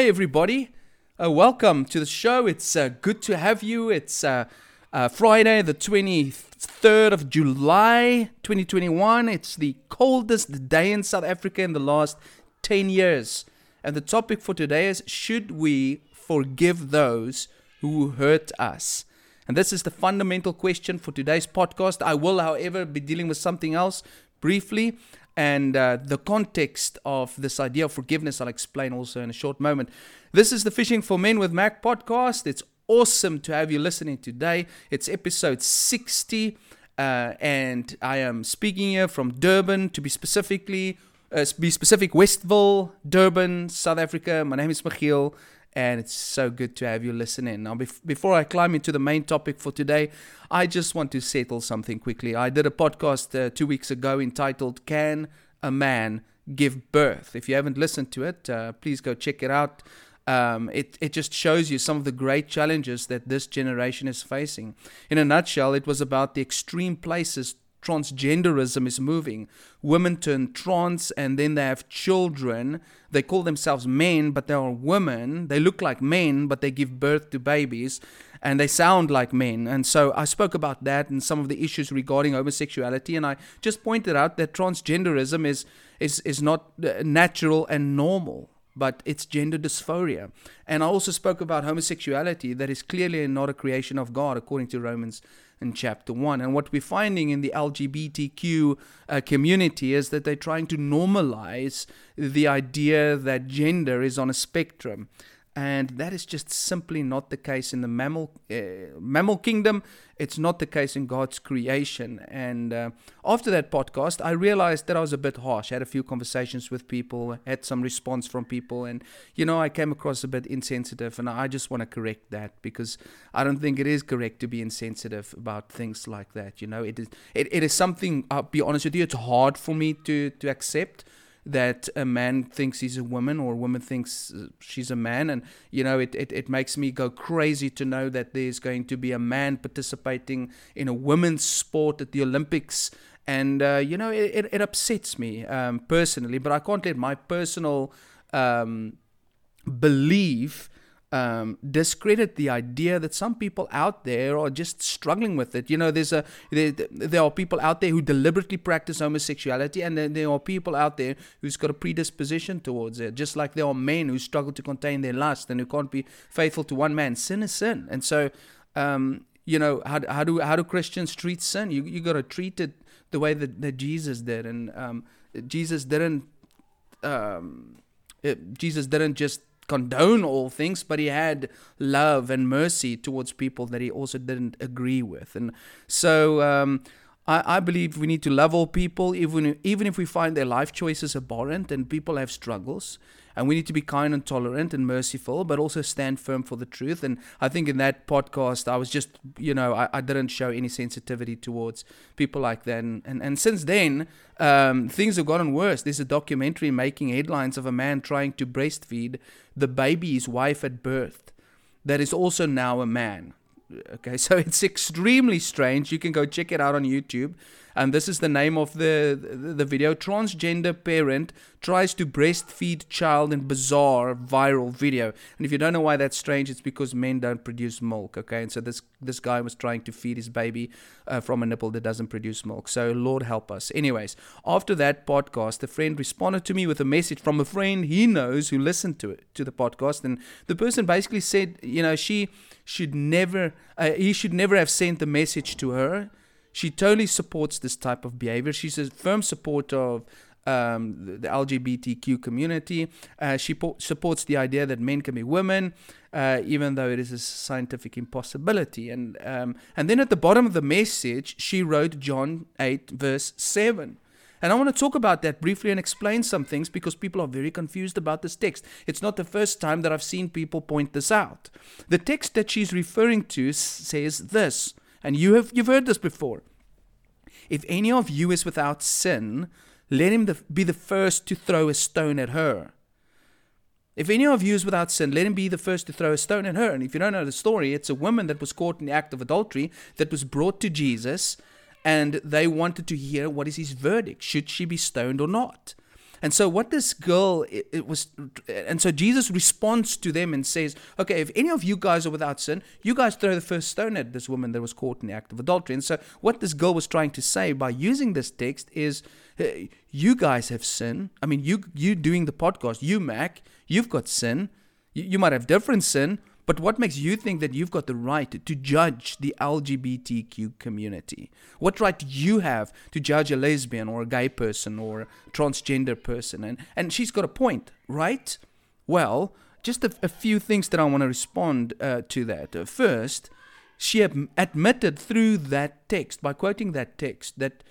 Hi, everybody. Uh, welcome to the show. It's uh, good to have you. It's uh, uh, Friday, the 23rd of July, 2021. It's the coldest day in South Africa in the last 10 years. And the topic for today is Should we forgive those who hurt us? And this is the fundamental question for today's podcast. I will, however, be dealing with something else briefly. And uh, the context of this idea of forgiveness, I'll explain also in a short moment. This is the Fishing for Men with Mac podcast. It's awesome to have you listening today. It's episode 60. Uh, and I am speaking here from Durban to be specifically, uh, be specific, Westville, Durban, South Africa. My name is Michiel, and it's so good to have you listening. Now, bef- before I climb into the main topic for today, I just want to settle something quickly. I did a podcast uh, two weeks ago entitled Can a Man Give Birth? If you haven't listened to it, uh, please go check it out. Um, it, it just shows you some of the great challenges that this generation is facing. In a nutshell, it was about the extreme places transgenderism is moving. Women turn trans and then they have children. They call themselves men, but they are women. They look like men, but they give birth to babies and they sound like men. And so I spoke about that and some of the issues regarding homosexuality. And I just pointed out that transgenderism is, is, is not uh, natural and normal but it's gender dysphoria. And I also spoke about homosexuality that is clearly not a creation of God, according to Romans in chapter 1. And what we're finding in the LGBTQ uh, community is that they're trying to normalize the idea that gender is on a spectrum and that is just simply not the case in the mammal uh, mammal kingdom. It's not the case in God's creation. And uh, after that podcast, I realized that I was a bit harsh. I had a few conversations with people, had some response from people, and you know, I came across a bit insensitive. And I just want to correct that because I don't think it is correct to be insensitive about things like that. You know, it is it, it is something. I'll be honest with you, it's hard for me to to accept that a man thinks he's a woman or a woman thinks uh, she's a man. And, you know, it, it, it makes me go crazy to know that there's going to be a man participating in a women's sport at the Olympics. And, uh, you know, it, it, upsets me um, personally, but I can't let my personal um, belief um, discredit the idea that some people out there are just struggling with it. You know, there's a there, there are people out there who deliberately practice homosexuality, and then there are people out there who's got a predisposition towards it. Just like there are men who struggle to contain their lust and who can't be faithful to one man. Sin is sin, and so um, you know how, how do how do Christians treat sin? You you got to treat it the way that, that Jesus did, and um, Jesus didn't. Um, it, Jesus didn't just condone all things, but he had love and mercy towards people that he also didn't agree with. And so um, I, I, believe we need to love all people, even, even if we find their life choices abhorrent and people have struggles. And we need to be kind and tolerant and merciful, but also stand firm for the truth. And I think in that podcast, I was just, you know, I, I didn't show any sensitivity towards people like that. And, and, and since then, um, things have gotten worse. There's a documentary making headlines of a man trying to breastfeed the baby his wife had birthed that is also now a man. Okay, so it's extremely strange. You can go check it out on YouTube. And this is the name of the, the video. Transgender parent tries to breastfeed child in bizarre viral video. And if you don't know why that's strange, it's because men don't produce milk. Okay, and so this this guy was trying to feed his baby uh, from a nipple that doesn't produce milk. So Lord help us. Anyways, after that podcast, a friend responded to me with a message from a friend he knows who listened to it to the podcast, and the person basically said, you know, she should never, uh, he should never have sent the message to her she totally supports this type of behavior. She's a firm supporter of um, the, the, LGBTQ community. Uh, she po- supports the idea that men can be women, uh, even though it is a scientific impossibility. And um, and then at the bottom of the message, she wrote John eight verse seven. And I want to talk about that briefly and explain some things because people are very confused about this text. It's not the first time that I've seen people point this out. The text that she's referring to says this and you have you've heard this before. If any of you is without sin, let him be the first to throw a stone at her. If any of you is without sin, let him be the first to throw a stone at her. And if you don't know the story, it's a woman that was caught in the act of adultery that was brought to Jesus, and they wanted to hear what is his verdict. Should she be stoned or not? And so what this girl it, it, was and so Jesus responds to them and says, "Okay, if any of you guys are without sin, you guys throw the first stone at this woman that was caught in the act of adultery." And so what this girl was trying to say by using this text is hey, you guys have sin. I mean, you you doing the podcast, you Mac, you've got sin. You, you might have different sin, but what makes you think that you've got the right to judge the LGBTQ community? What right do you have to judge a lesbian or a gay person or a transgender person? And, and she's got a point, right? Well, just a, a few things that I want to respond uh, to that. Uh, first, she admitted through that text, by quoting that text, that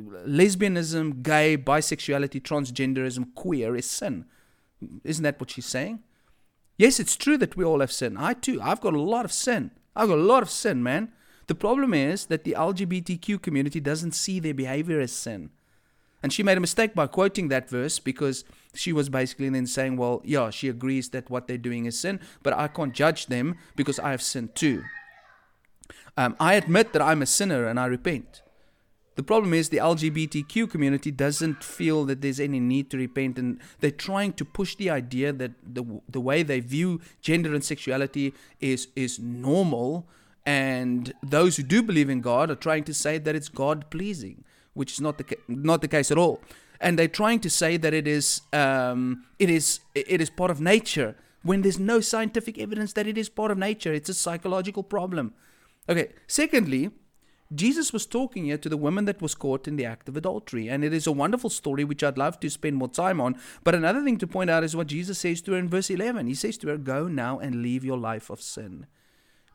lesbianism, gay, bisexuality, transgenderism, queer is sin. Isn't that what she's saying? Yes, it's true that we all have sin. I too. I've got a lot of sin. I've got a lot of sin, man. The problem is that the LGBTQ community doesn't see their behavior as sin. And she made a mistake by quoting that verse because she was basically then saying, well, yeah, she agrees that what they're doing is sin, but I can't judge them because I have sinned too. Um, I admit that I'm a sinner and I repent. The problem is the LGBTQ community doesn't feel that there's any need to repent, and they're trying to push the idea that the the way they view gender and sexuality is is normal, and those who do believe in God are trying to say that it's God pleasing, which is not the not the case at all. And they're trying to say that it is um, it is it is part of nature when there's no scientific evidence that it is part of nature. It's a psychological problem. Okay. Secondly Jesus was talking here to the woman that was caught in the act of adultery. And it is a wonderful story which I'd love to spend more time on. But another thing to point out is what Jesus says to her in verse 11. He says to her, Go now and leave your life of sin.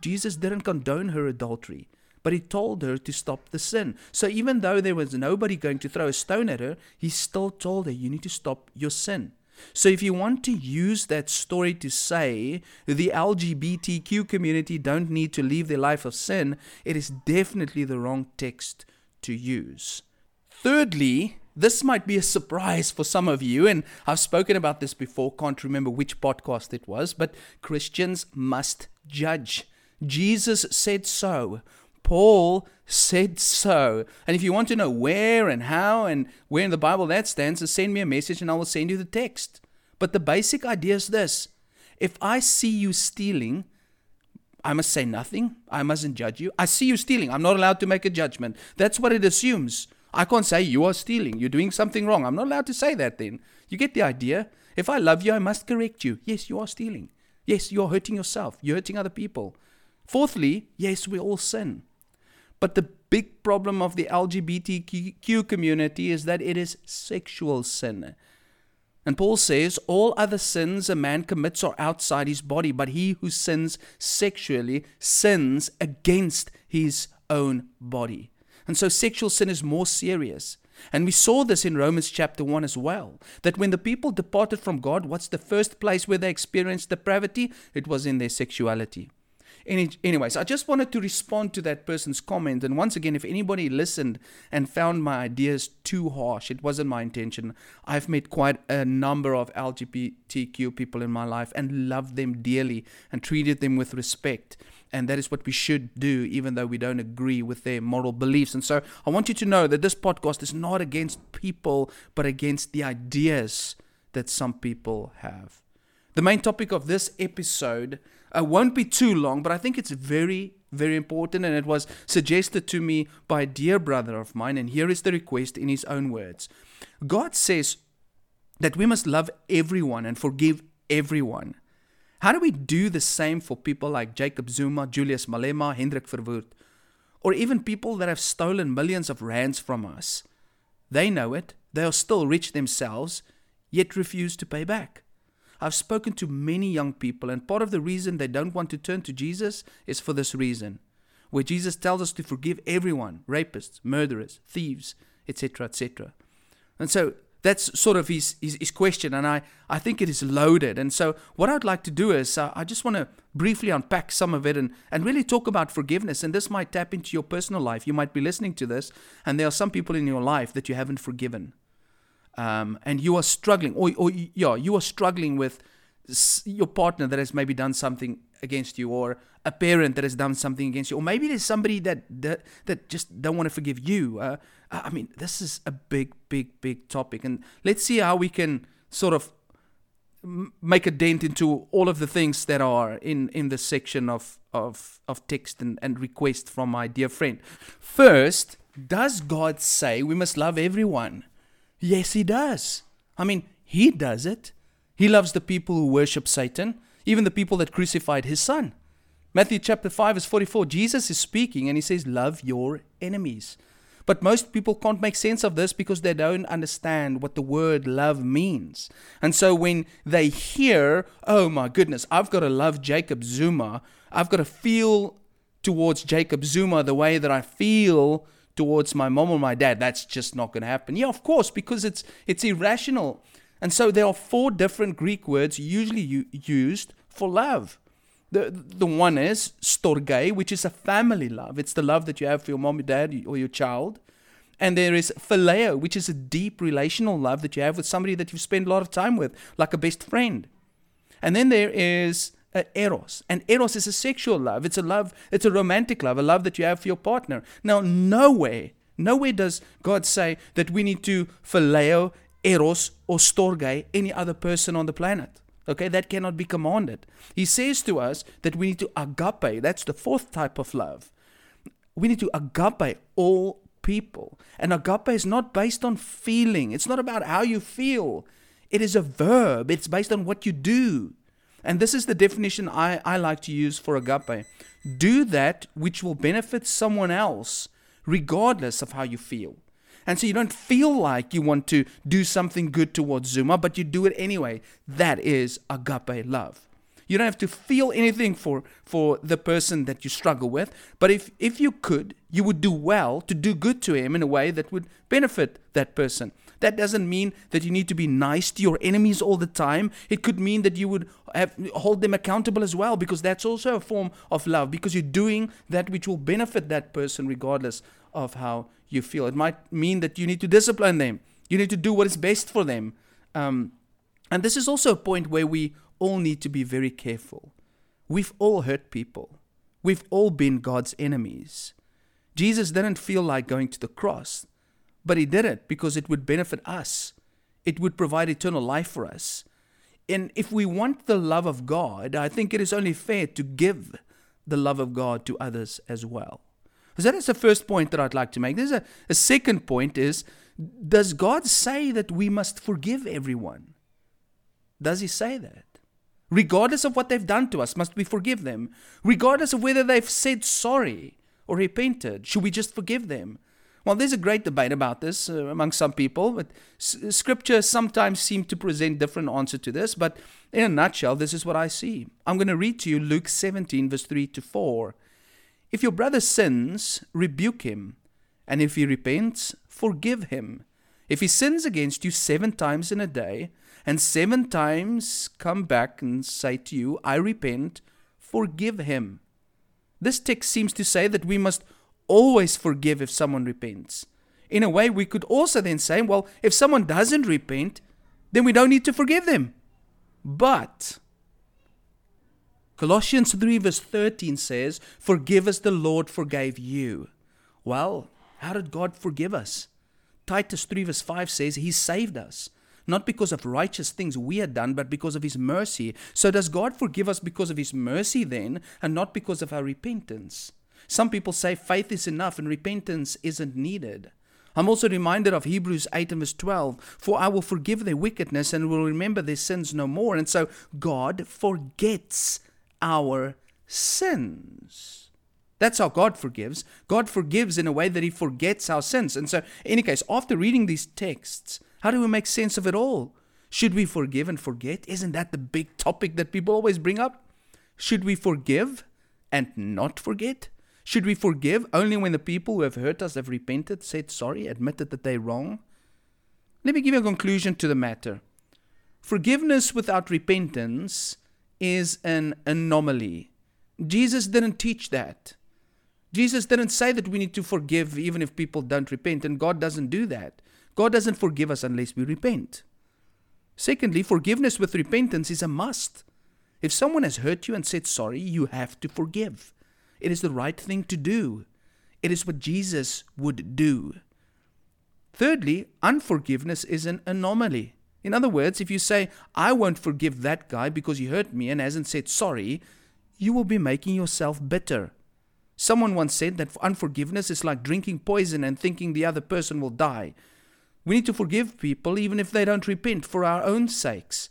Jesus didn't condone her adultery, but he told her to stop the sin. So even though there was nobody going to throw a stone at her, he still told her, You need to stop your sin. So, if you want to use that story to say the LGBTQ community don't need to leave their life of sin, it is definitely the wrong text to use. Thirdly, this might be a surprise for some of you, and I've spoken about this before, can't remember which podcast it was, but Christians must judge. Jesus said so. Paul said so. And if you want to know where and how and where in the Bible that stands, just send me a message and I will send you the text. But the basic idea is this if I see you stealing, I must say nothing. I mustn't judge you. I see you stealing. I'm not allowed to make a judgment. That's what it assumes. I can't say you are stealing. You're doing something wrong. I'm not allowed to say that then. You get the idea? If I love you, I must correct you. Yes, you are stealing. Yes, you are hurting yourself. You're hurting other people. Fourthly, yes, we all sin. But the big problem of the LGBTQ community is that it is sexual sin. And Paul says, All other sins a man commits are outside his body, but he who sins sexually sins against his own body. And so sexual sin is more serious. And we saw this in Romans chapter 1 as well. That when the people departed from God, what's the first place where they experienced depravity? It was in their sexuality. Any, anyways, I just wanted to respond to that person's comment. And once again, if anybody listened and found my ideas too harsh, it wasn't my intention. I've met quite a number of LGBTQ people in my life and loved them dearly and treated them with respect. And that is what we should do, even though we don't agree with their moral beliefs. And so I want you to know that this podcast is not against people, but against the ideas that some people have. The main topic of this episode uh, won't be too long, but I think it's very, very important. And it was suggested to me by a dear brother of mine. And here is the request in his own words God says that we must love everyone and forgive everyone. How do we do the same for people like Jacob Zuma, Julius Malema, Hendrik Verwoerd, or even people that have stolen millions of rands from us? They know it, they are still rich themselves, yet refuse to pay back. I've spoken to many young people, and part of the reason they don't want to turn to Jesus is for this reason, where Jesus tells us to forgive everyone rapists, murderers, thieves, etc., etc. And so that's sort of his, his, his, question, and I, I think it is loaded. And so, what I'd like to do is, uh, I just want to briefly unpack some of it and, and really talk about forgiveness. And this might tap into your personal life. You might be listening to this, and there are some people in your life that you haven't forgiven um, and you are struggling, or, or yeah, you are struggling with your partner that has maybe done something against you, or a parent that has done something against you, or maybe there's somebody that that, that just don't want to forgive you. Uh, I mean, this is a big, big, big topic, and let's see how we can sort of make a dent into all of the things that are in in the section of of of text and, and request from my dear friend. First, does God say we must love everyone? Yes, He does. I mean, He does it. He loves the people who worship Satan, even the people that crucified His Son. Matthew chapter 5, verse 44, Jesus is speaking and He says, Love your enemies. But most people can't make sense of this because they don't understand what the word love means. And so when they hear, oh my goodness, I've got to love Jacob Zuma, I've got to feel towards Jacob Zuma the way that I feel towards my mom or my dad, that's just not going to happen. Yeah, of course, because it's it's irrational. And so there are four different Greek words usually u- used for love. The, the one is storge, which is a family love. It's the love that you have for your mom, your dad, or your child. And there is phileo, which is a deep relational love that you have with somebody that you spend a lot of time with, like a best friend. And then there is uh, eros. And eros is a sexual love. It's a love, it's a romantic love, a love that you have for your partner. Now, nowhere, nowhere does God say that we need to phileo, eros, or storge any other person on the planet. Okay, that cannot be commanded. He says to us that we need to agape. That's the fourth type of love. We need to agape all people. And agape is not based on feeling, it's not about how you feel. It is a verb, it's based on what you do. And this is the definition I, I like to use for agape do that which will benefit someone else, regardless of how you feel. And so you don't feel like you want to do something good towards Zuma, but you do it anyway. That is agape love. You don't have to feel anything for, for the person that you struggle with, but if, if you could, you would do well to do good to him in a way that would benefit that person. That doesn't mean that you need to be nice to your enemies all the time. It could mean that you would have, hold them accountable as well, because that's also a form of love, because you're doing that which will benefit that person regardless of how you feel. It might mean that you need to discipline them. You need to do what is best for them. Um, and this is also a point where we all need to be very careful. We've all hurt people. We've all been God's enemies. Jesus didn't feel like going to the cross, but he did it because it would benefit us. It would provide eternal life for us. And if we want the love of God, I think it is only fair to give the love of God to others as well. So that is the first point that I'd like to make. There's a, a second point is does God say that we must forgive everyone? Does he say that? Regardless of what they've done to us, must we forgive them? Regardless of whether they've said sorry or repented, should we just forgive them? Well, there's a great debate about this uh, among some people, but s- scripture sometimes seem to present different answer to this. But in a nutshell, this is what I see. I'm going to read to you Luke 17, verse 3 to 4. If your brother sins, rebuke him, and if he repents, forgive him. If he sins against you seven times in a day, and seven times come back and say to you, I repent, forgive him. This text seems to say that we must always forgive if someone repents. In a way, we could also then say, well, if someone doesn't repent, then we don't need to forgive them. But Colossians 3, verse 13 says, Forgive as the Lord forgave you. Well, how did God forgive us? Titus 3, verse 5 says, He saved us, not because of righteous things we had done, but because of His mercy. So, does God forgive us because of His mercy then, and not because of our repentance? Some people say faith is enough and repentance isn't needed. I'm also reminded of Hebrews 8 and verse 12 For I will forgive their wickedness and will remember their sins no more. And so God forgets our sins. That's how God forgives. God forgives in a way that He forgets our sins. And so, in any case, after reading these texts, how do we make sense of it all? Should we forgive and forget? Isn't that the big topic that people always bring up? Should we forgive and not forget? Should we forgive only when the people who have hurt us have repented, said sorry, admitted that they're wrong? Let me give you a conclusion to the matter. Forgiveness without repentance is an anomaly. Jesus didn't teach that. Jesus didn't say that we need to forgive even if people don't repent, and God doesn't do that. God doesn't forgive us unless we repent. Secondly, forgiveness with repentance is a must. If someone has hurt you and said sorry, you have to forgive. It is the right thing to do. It is what Jesus would do. Thirdly, unforgiveness is an anomaly. In other words, if you say, I won't forgive that guy because he hurt me and hasn't said sorry, you will be making yourself bitter. Someone once said that unforgiveness is like drinking poison and thinking the other person will die. We need to forgive people even if they don't repent for our own sakes.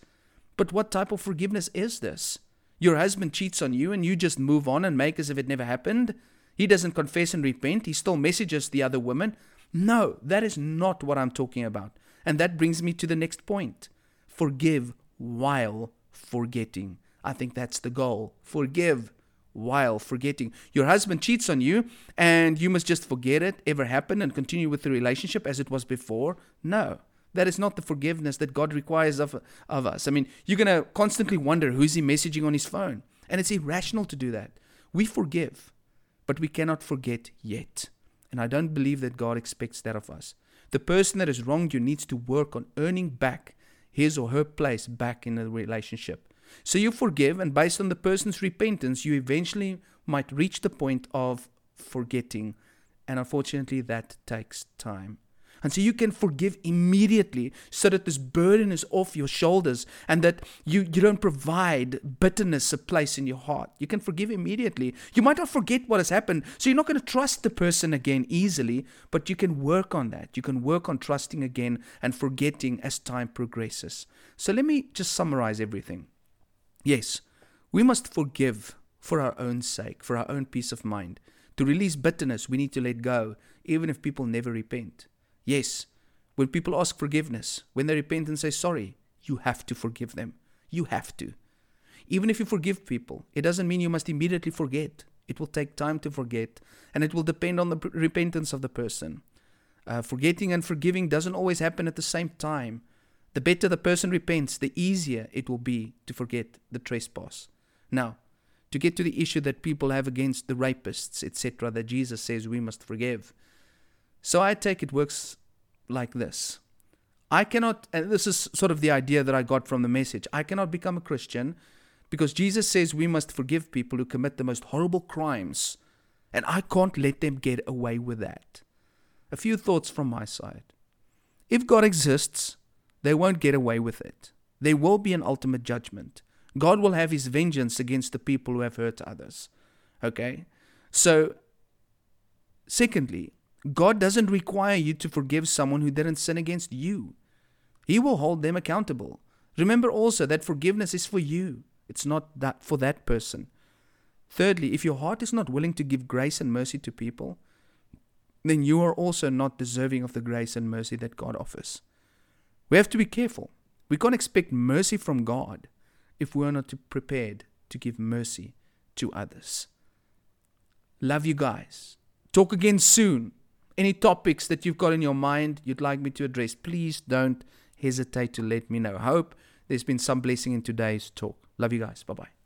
But what type of forgiveness is this? Your husband cheats on you and you just move on and make as if it never happened? He doesn't confess and repent, he still messages the other woman? No, that is not what I'm talking about. And that brings me to the next point forgive while forgetting. I think that's the goal. Forgive while forgetting. Your husband cheats on you and you must just forget it ever happened and continue with the relationship as it was before. No. That is not the forgiveness that God requires of, of us. I mean, you're going to constantly wonder who's he messaging on his phone? And it's irrational to do that. We forgive, but we cannot forget yet. And I don't believe that God expects that of us. The person that has wronged you needs to work on earning back his or her place back in the relationship. So you forgive, and based on the person's repentance, you eventually might reach the point of forgetting. And unfortunately, that takes time. And so you can forgive immediately so that this burden is off your shoulders and that you, you don't provide bitterness a place in your heart. You can forgive immediately. You might not forget what has happened, so you're not going to trust the person again easily, but you can work on that. You can work on trusting again and forgetting as time progresses. So let me just summarize everything. Yes, we must forgive for our own sake, for our own peace of mind. To release bitterness, we need to let go, even if people never repent. Yes, when people ask forgiveness, when they repent and say sorry, you have to forgive them. You have to. Even if you forgive people, it doesn't mean you must immediately forget. It will take time to forget, and it will depend on the p- repentance of the person. Uh, forgetting and forgiving doesn't always happen at the same time. The better the person repents, the easier it will be to forget the trespass. Now, to get to the issue that people have against the rapists, etc., that Jesus says we must forgive. So I take it works like this. I cannot, and this is sort of the idea that I got from the message. I cannot become a Christian because Jesus says we must forgive people who commit the most horrible crimes, and I can't let them get away with that. A few thoughts from my side. If God exists, they won't get away with it. There will be an ultimate judgment. God will have his vengeance against the people who have hurt others. Okay? So, secondly, God doesn't require you to forgive someone who didn't sin against you. He will hold them accountable. Remember also that forgiveness is for you. It's not that for that person. Thirdly, if your heart is not willing to give grace and mercy to people, then you are also not deserving of the grace and mercy that God offers. We have to be careful. We can't expect mercy from God if we're not prepared to give mercy to others. Love you guys. Talk again soon. Any topics that you've got in your mind you'd like me to address, please don't hesitate to let me know. I Hope there's been some blessing in today's talk. Love you guys. Bye bye.